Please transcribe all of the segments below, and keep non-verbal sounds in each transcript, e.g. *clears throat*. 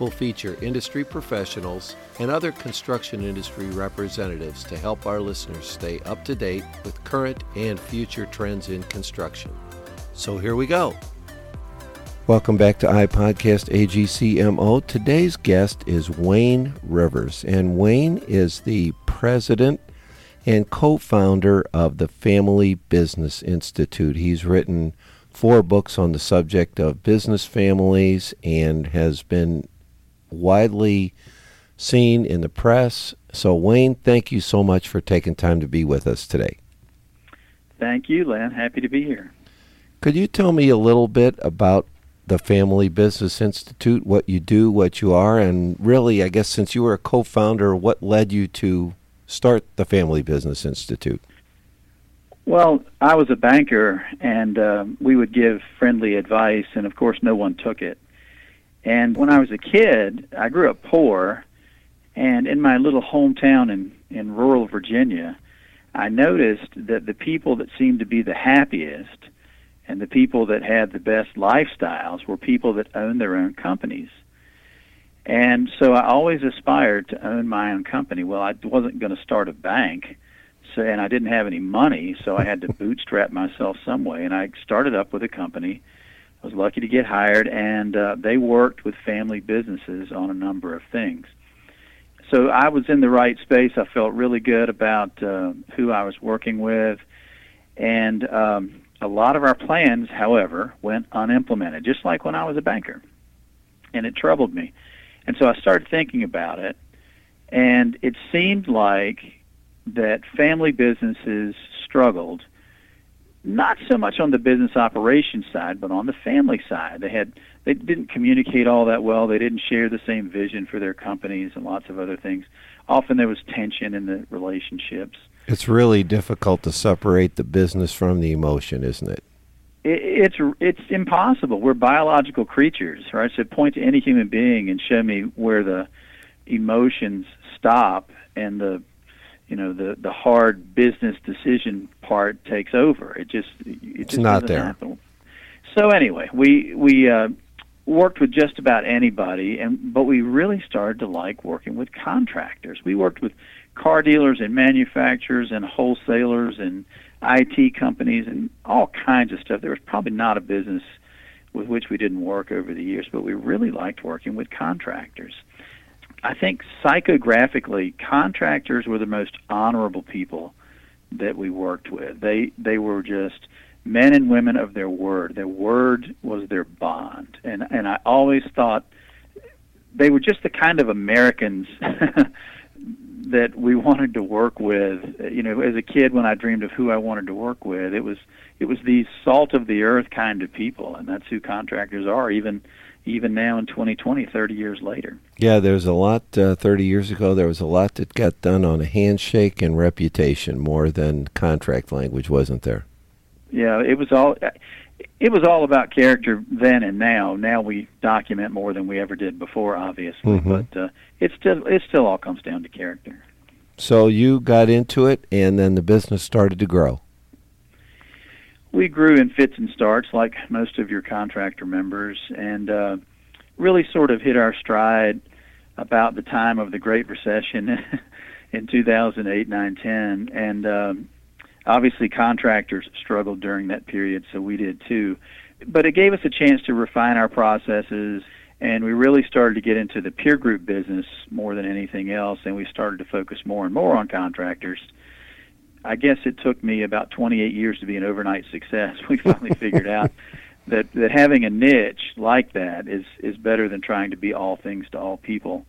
We'll feature industry professionals and other construction industry representatives to help our listeners stay up to date with current and future trends in construction. So here we go. Welcome back to iPodcast AGCMO. Today's guest is Wayne Rivers, and Wayne is the president and co founder of the Family Business Institute. He's written four books on the subject of business families and has been widely seen in the press. So, Wayne, thank you so much for taking time to be with us today. Thank you, Len. Happy to be here. Could you tell me a little bit about the Family Business Institute, what you do, what you are, and really, I guess, since you were a co founder, what led you to start the Family Business Institute? Well, I was a banker, and uh, we would give friendly advice, and of course, no one took it. And when I was a kid, I grew up poor, and in my little hometown in, in rural Virginia, I noticed that the people that seemed to be the happiest and the people that had the best lifestyles were people that owned their own companies. And so I always aspired to own my own company. Well, I wasn't going to start a bank, so and I didn't have any money, so I had to *laughs* bootstrap myself some way. And I started up with a company was lucky to get hired, and uh, they worked with family businesses on a number of things. So I was in the right space. I felt really good about uh, who I was working with, and um, a lot of our plans, however, went unimplemented, just like when I was a banker, and it troubled me. And so I started thinking about it, and it seemed like that family businesses struggled not so much on the business operations side, but on the family side. They had they didn't communicate all that well. They didn't share the same vision for their companies and lots of other things. Often there was tension in the relationships. It's really difficult to separate the business from the emotion, isn't it? it it's it's impossible. We're biological creatures, right? So point to any human being and show me where the emotions stop and the you know the the hard business decision part takes over. It just it it's just not there. Happen. So anyway, we we uh, worked with just about anybody, and but we really started to like working with contractors. We worked with car dealers and manufacturers and wholesalers and IT companies and all kinds of stuff. There was probably not a business with which we didn't work over the years, but we really liked working with contractors. I think psychographically, contractors were the most honorable people that we worked with. They they were just men and women of their word. Their word was their bond, and and I always thought they were just the kind of Americans *laughs* that we wanted to work with. You know, as a kid, when I dreamed of who I wanted to work with, it was it was these salt of the earth kind of people, and that's who contractors are. Even even now in 2020, 30 years later. Yeah, there's a lot. Uh, 30 years ago, there was a lot that got done on a handshake and reputation more than contract language, wasn't there? Yeah, it was all. It was all about character then and now. Now we document more than we ever did before, obviously, mm-hmm. but uh, it still it still all comes down to character. So you got into it, and then the business started to grow we grew in fits and starts like most of your contractor members and uh, really sort of hit our stride about the time of the Great Recession *laughs* in 2008, 9, 10. And um, obviously, contractors struggled during that period, so we did too. But it gave us a chance to refine our processes, and we really started to get into the peer group business more than anything else, and we started to focus more and more on contractors I guess it took me about 28 years to be an overnight success. *laughs* We finally figured out *laughs* that that having a niche like that is is better than trying to be all things to all people.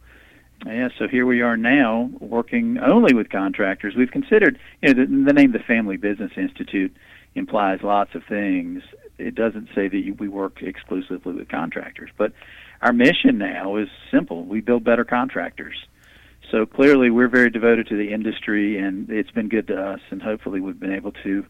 Yeah, so here we are now working only with contractors. We've considered, you know, the, the name the Family Business Institute implies lots of things. It doesn't say that we work exclusively with contractors, but our mission now is simple. We build better contractors so clearly, we're very devoted to the industry, and it's been good to us. And hopefully, we've been able to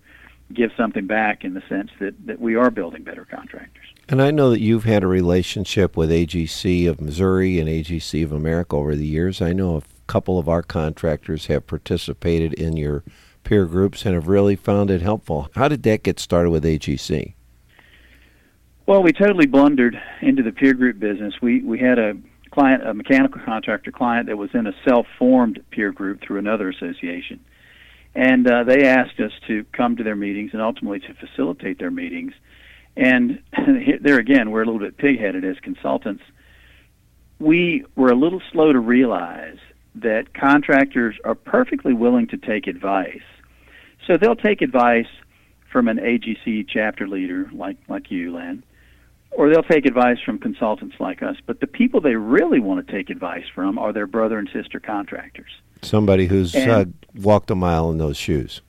give something back in the sense that, that we are building better contractors. And I know that you've had a relationship with AGC of Missouri and AGC of America over the years. I know a couple of our contractors have participated in your peer groups and have really found it helpful. How did that get started with AGC? Well, we totally blundered into the peer group business. We we had a client, a mechanical contractor client that was in a self-formed peer group through another association, and uh, they asked us to come to their meetings and ultimately to facilitate their meetings. And *laughs* there again, we're a little bit pig-headed as consultants. We were a little slow to realize that contractors are perfectly willing to take advice. So they'll take advice from an AGC chapter leader like like you, Len, or they'll take advice from consultants like us. But the people they really want to take advice from are their brother and sister contractors. Somebody who's uh, walked a mile in those shoes.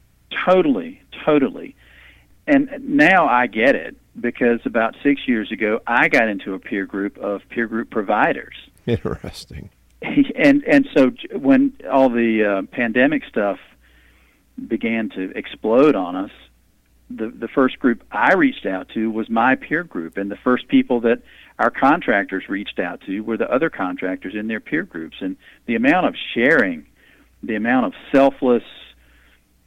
Totally, totally. And now I get it because about six years ago I got into a peer group of peer group providers. *laughs* Interesting. And and so when all the uh, pandemic stuff began to explode on us, the the first group I reached out to was my peer group, and the first people that our contractors reached out to were the other contractors in their peer groups, and the amount of sharing, the amount of selfless,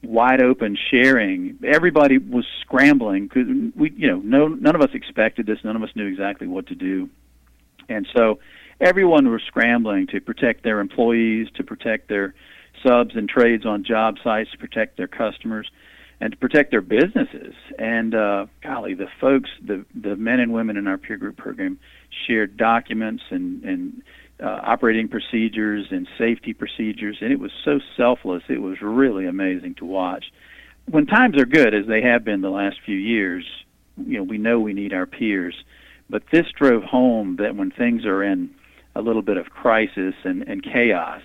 wide open sharing, everybody was scrambling because we, you know, no none of us expected this, none of us knew exactly what to do, and so everyone was scrambling to protect their employees, to protect their subs and trades on job sites, to protect their customers and to protect their businesses. And uh, golly, the folks, the the men and women in our peer group program shared documents and and uh, operating procedures and safety procedures, and it was so selfless. It was really amazing to watch. When times are good, as they have been the last few years, you know we know we need our peers, but this drove home that when things are in a little bit of crisis and, and chaos,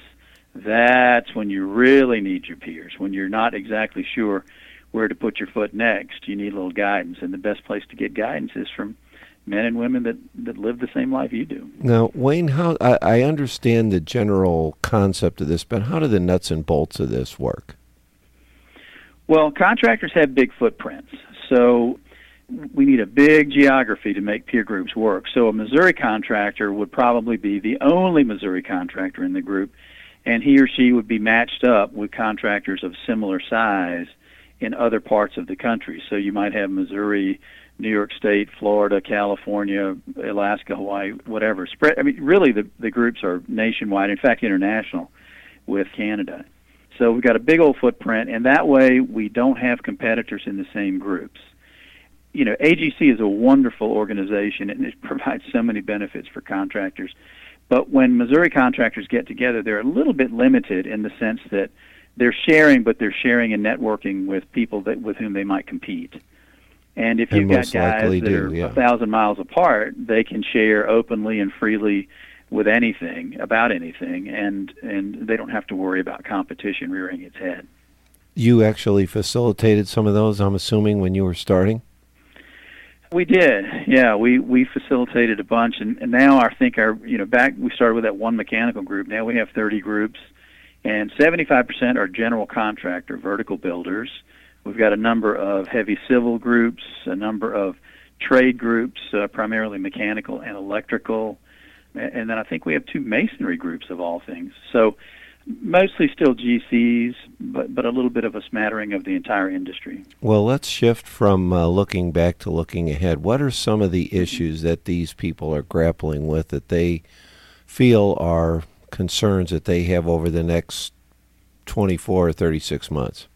that's when you really need your peers. When you're not exactly sure where to put your foot next. You need a little guidance, and the best place to get guidance is from men and women that, that live the same life you do. Now, Wayne, how I, I understand the general concept of this, but how do the nuts and bolts of this work? Well, contractors have big footprints, so we need a big geography to make peer groups work. So a Missouri contractor would probably be the only Missouri contractor in the group, and he or she would be matched up with contractors of similar size in other parts of the country. So you might have Missouri, New York State, Florida, California, Alaska, Hawaii, whatever. Spread. I mean, really, the the groups are nationwide. In fact, international, with Canada. So we've got a big old footprint, and that way we don't have competitors in the same groups. You know, AGC is a wonderful organization, and it *laughs* provides so many benefits for contractors. But when Missouri contractors get together, they're a little bit limited in the sense that they're sharing, but they're sharing and networking with people that with whom they might compete. And if you've got guys that do, are yeah. a thousand miles apart, they can share openly and freely with anything about anything, and and they don't have to worry about competition rearing its head. You actually facilitated some of those, I'm assuming, when you were starting. We did, yeah. We we facilitated a bunch, and, and now I think our you know back we started with that one mechanical group. Now we have 30 groups and 75% are general contractor vertical builders. We've got a number of heavy civil groups, a number of trade groups, uh, primarily mechanical and electrical, and then I think we have two masonry groups of all things. So mostly still GCs, but but a little bit of a smattering of the entire industry. Well, let's shift from uh, looking back to looking ahead. What are some of the issues that these people are grappling with that they feel are concerns that they have over the next 24 or 36 months?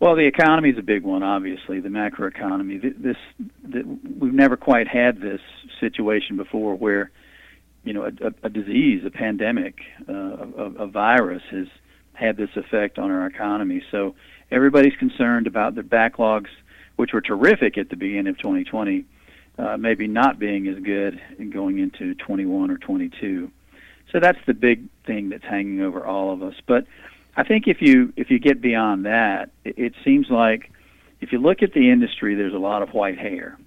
Well, the economy is a big one, obviously, the macroeconomy. This, this we've never quite had this situation before where, you know, a, a disease, a pandemic, uh, a, a virus has had this effect on our economy. So everybody's concerned about their backlogs, which were terrific at the beginning of 2020, uh, maybe not being as good going into 21 or 22. So that's the big thing that's hanging over all of us. But I think if you if you get beyond that, it, it seems like if you look at the industry, there's a lot of white hair,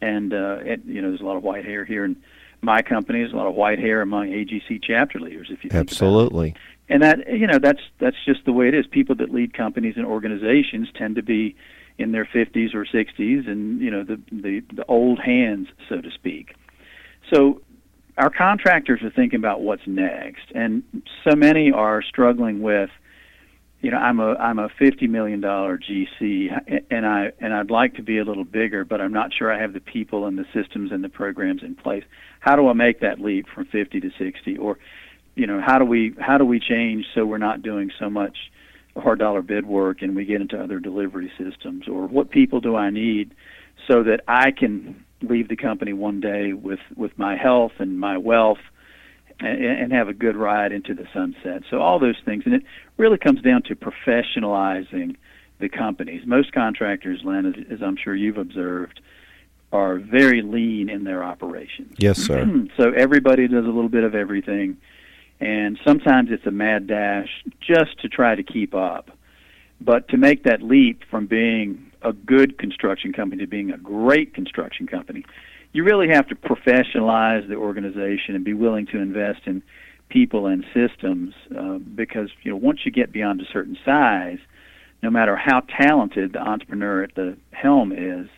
and uh, it, you know there's a lot of white hair here in my company is a lot of white hair among AGC chapter leaders. If you absolutely, and that you know that's that's just the way it is. People that lead companies and organizations tend to be in their 50s or 60s, and you know the the, the old hands, so to speak. So our contractors are thinking about what's next, and so many are struggling with you know, I'm a I'm a fifty million dollar GC, and I and I'd like to be a little bigger, but I'm not sure I have the people and the systems and the programs in place. How do I make that leap from fifty to sixty? Or, you know, how do we how do we change so we're not doing so much hard dollar bid work and we get into other delivery systems? Or what people do I need so that I can leave the company one day with with my health and my wealth and, and have a good ride into the sunset. So all those things, and it really comes down to professionalizing the companies. Most contractors, Len, as, as I'm sure you've observed, are very lean in their operations. Yes, sir. *clears throat* so everybody does a little bit of everything, and sometimes it's a mad dash just to try to keep up. But to make that leap from being a good construction company to being a great construction company, you really have to professionalize the organization and be willing to invest in people and systems uh, because you know once you get beyond a certain size, no matter how talented the entrepreneur at the helm is,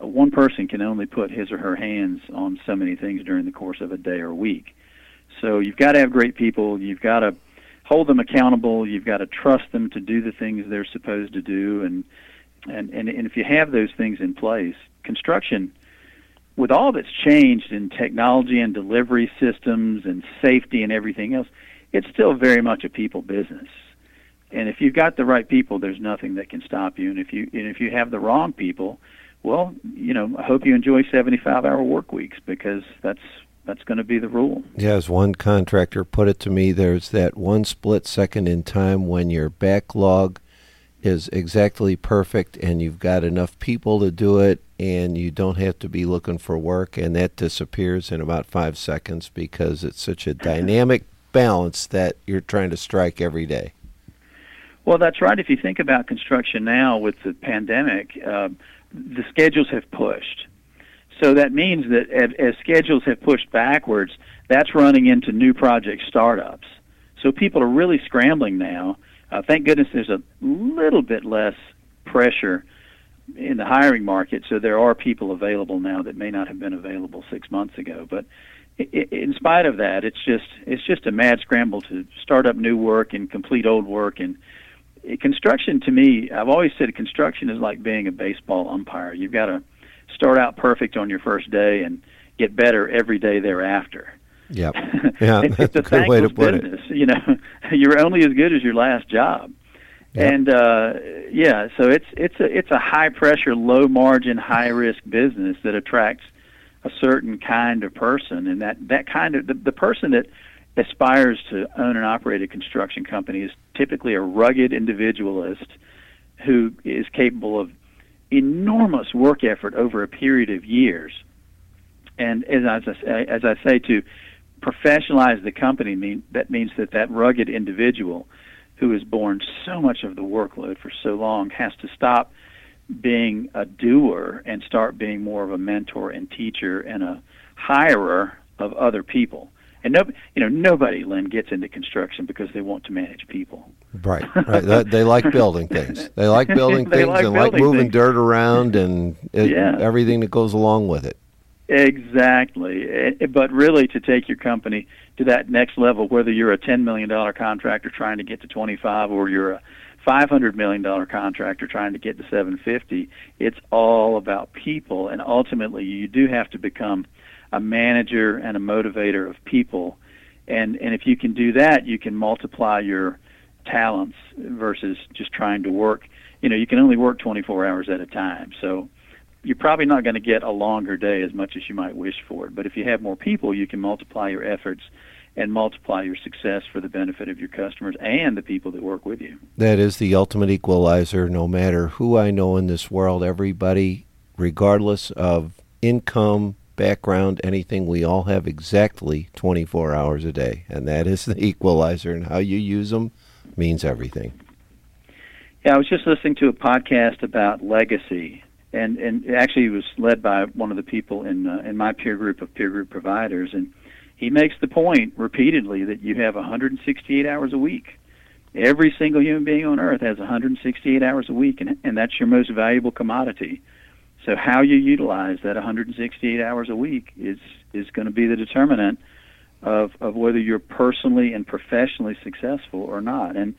uh, one person can only put his or her hands on so many things during the course of a day or week. So you've got to have great people. You've got to hold them accountable. You've got to trust them to do the things they're supposed to do, and and and, and if you have those things in place, construction with all that's changed in technology and delivery systems and safety and everything else, it's still very much a people business. And if you've got the right people, there's nothing that can stop you. And if you and if you have the wrong people, well, you know, I hope you enjoy 75-hour work weeks because that's that's going to be the rule. Yeah, as one contractor put it to me, there's that one split second in time when your backlog is exactly perfect and you've got enough people to do it and you don't have to be looking for work and that disappears in about five seconds because it's such a dynamic balance that you're trying to strike every day. Well that's right. If you think about construction now with the pandemic uh, the schedules have pushed. So that means that as, as schedules have pushed backwards that's running into new project startups. So people are really scrambling now uh, thank goodness there's a little bit less pressure in the hiring market, so there are people available now that may not have been available six months ago. But in spite of that, it's just it's just a mad scramble to start up new work and complete old work. And construction, to me, I've always said construction is like being a baseball umpire. You've got to start out perfect on your first day and get better every day thereafter. Yep. *laughs* Yeah, it's, that's a, a good way to put business. it. You know, *laughs* you're only as good as your last job. Yep. And uh, yeah, so it's it's a it's a high pressure, low margin, high risk business that attracts a certain kind of person, and that that kind of the, the person that aspires to own and operate a construction company is typically a rugged individualist who is capable of enormous work effort over a period of years. And as I, as I say, to professionalize the company mean that means that that rugged individual who has borne so much of the workload for so long has to stop being a doer and start being more of a mentor and teacher and a hirer of other people. And no, you know, nobody, Len, gets into construction because they want to manage people. Right, right. they like *laughs* building things. They like building things like and like moving things. dirt around and it, Yeah. everything that goes along with it. Exactly. Eh, But really, to take your company to that next level, whether you're a $10 million contractor trying to get to 25 or you're a $500 million contractor trying to get to 750, it's all about people. And ultimately, you do have to become a manager and a motivator of people. And, and if you can do that, you can multiply your talents versus just trying to work. You know, you can only work 24 hours at a time. So, you're probably not going to get a longer day as much as you might wish for it. But if you have more people, you can multiply your efforts and multiply your success for the benefit of your customers and the people that work with you. That is the ultimate equalizer. No matter who I know in this world, everybody, regardless of income, background, anything, we all have exactly 24 hours a day. And that is the *laughs* equalizer. And how you use them means everything. Yeah, I was just listening to a podcast about legacy and and actually it was led by one of the people in uh, in my peer group of peer group providers, and he makes the point repeatedly that you have 168 hours a week. Every single human being on earth has 168 hours a week, and and that's your most valuable commodity. So how you utilize that 168 hours a week is is going to be the determinant of of whether you're personally and professionally successful or not. And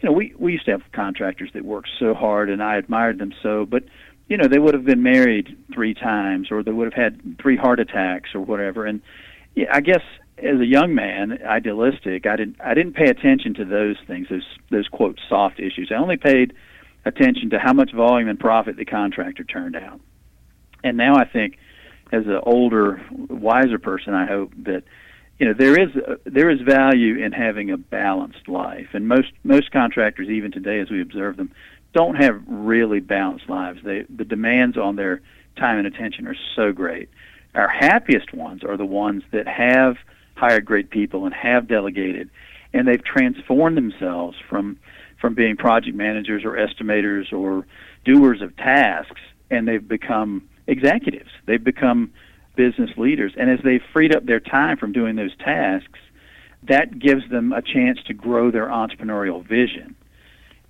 you know, we we used to have contractors that worked so hard, and I admired them so, but you know, they would have been married three times, or they would have had three heart attacks, or whatever. And yeah, I guess as a young man, idealistic, I didn't I didn't pay attention to those things, those those quote soft issues. I only paid attention to how much volume and profit the contractor turned out. And now I think, as an older, wiser person, I hope that you know there is uh, there is value in having a balanced life, and most most contractors, even today as we observe them, don't have really balanced lives. They the demands on their time and attention are so great. Our happiest ones are the ones that have hired great people and have delegated, and they've transformed themselves from from being project managers or estimators or doers of tasks, and they've become executives. They've become business leaders, and as they've freed up their time from doing those tasks, that gives them a chance to grow their entrepreneurial vision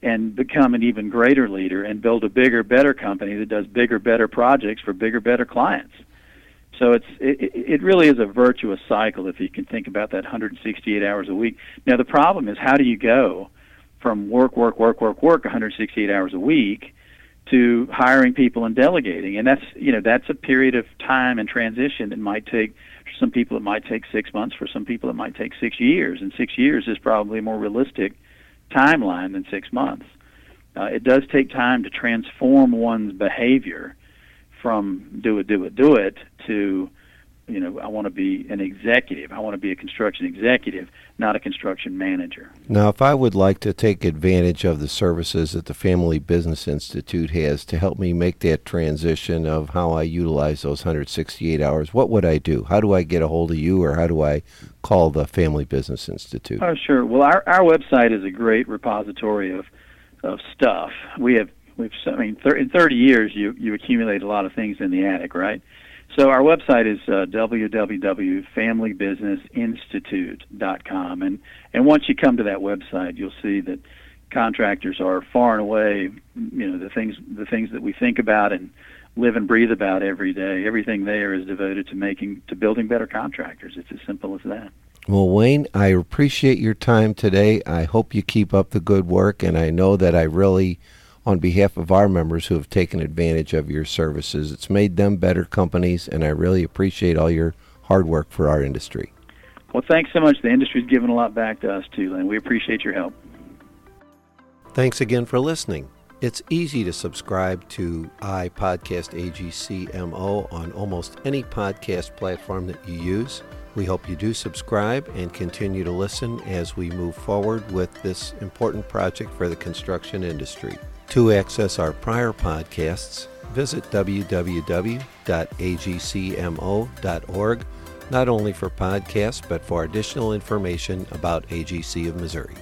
and become an even greater leader and build a bigger, better company that does bigger, better projects for bigger, better clients. So it's it, it really is a virtuous cycle if you can think about that 168 hours a week. Now the problem is how do you go from work, work, work, work, work 168 hours a week to hiring people and delegating, and that's you know that's a period of time and transition that might take. For some people, it might take six months. For some people, it might take six years, and six years is probably more realistic timeline than six months. Uh, it does take time to transform one's behavior from do it, do it, do it to, you know, I want to be an executive. I want to be a construction executive, not a construction manager. Now, if I would like to take advantage of the services that the Family Business Institute has to help me make that transition of how I utilize those 168 hours, what would I do? How do I get a hold of you, or how do I call the Family Business Institute? Oh, sure. Well, our our website is a great repository of of stuff. We have we've I mean thir- in 30 years you you accumulate a lot of things in the attic, right? So our website is uh, www.familybusinessinstitute.com, and and once you come to that website, you'll see that contractors are far and away, you know, the things the things that we think about and live and breathe about every day. Everything there is devoted to making to building better contractors. It's as simple as that. Well, Wayne, I appreciate your time today. I hope you keep up the good work, and I know that I really, on behalf of our members who have taken advantage of your services, it's made them better companies, and I really appreciate all your hard work for our industry. Well, thanks so much. The industry's given a lot back to us too, Len. We appreciate your help. Thanks again for listening. It's easy to subscribe to iPodcast AGCMO on almost any podcast platform that you use. We hope you do subscribe and continue to listen as we move forward with this important project for the construction industry. To access our prior podcasts, visit www.agcmo.org, not only for podcasts, but for additional information about AGC of Missouri.